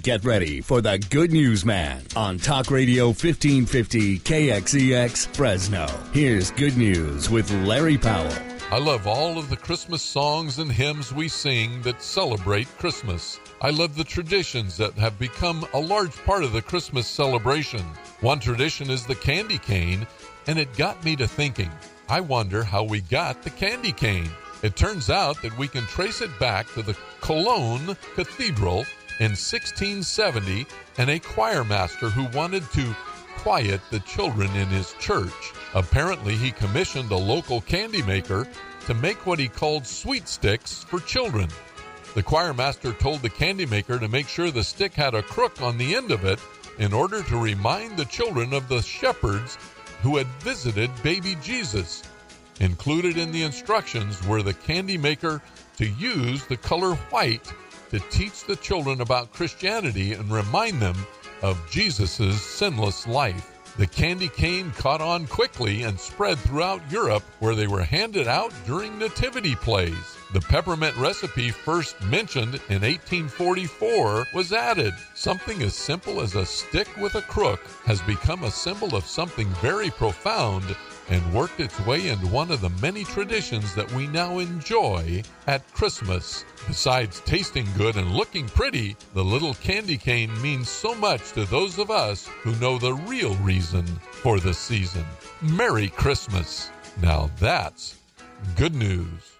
get ready for the Good News Man on Talk Radio 1550 KXEX Fresno. Here's Good News with Larry Powell. I love all of the Christmas songs and hymns we sing that celebrate Christmas. I love the traditions that have become a large part of the Christmas celebration. One tradition is the candy cane, and it got me to thinking. I wonder how we got the candy cane. It turns out that we can trace it back to the Cologne Cathedral in 1670 and a choir master who wanted to quiet the children in his church. Apparently, he commissioned a local candy maker to make what he called sweet sticks for children. The choir master told the candy maker to make sure the stick had a crook on the end of it in order to remind the children of the shepherds who had visited baby Jesus. Included in the instructions were the candy maker to use the color white to teach the children about Christianity and remind them of Jesus' sinless life. The candy cane caught on quickly and spread throughout Europe, where they were handed out during nativity plays. The peppermint recipe, first mentioned in 1844, was added. Something as simple as a stick with a crook has become a symbol of something very profound and worked its way into one of the many traditions that we now enjoy at Christmas. Besides tasting good and looking pretty, the little candy cane means so much to those of us who know the real reason for the season. Merry Christmas! Now that's good news.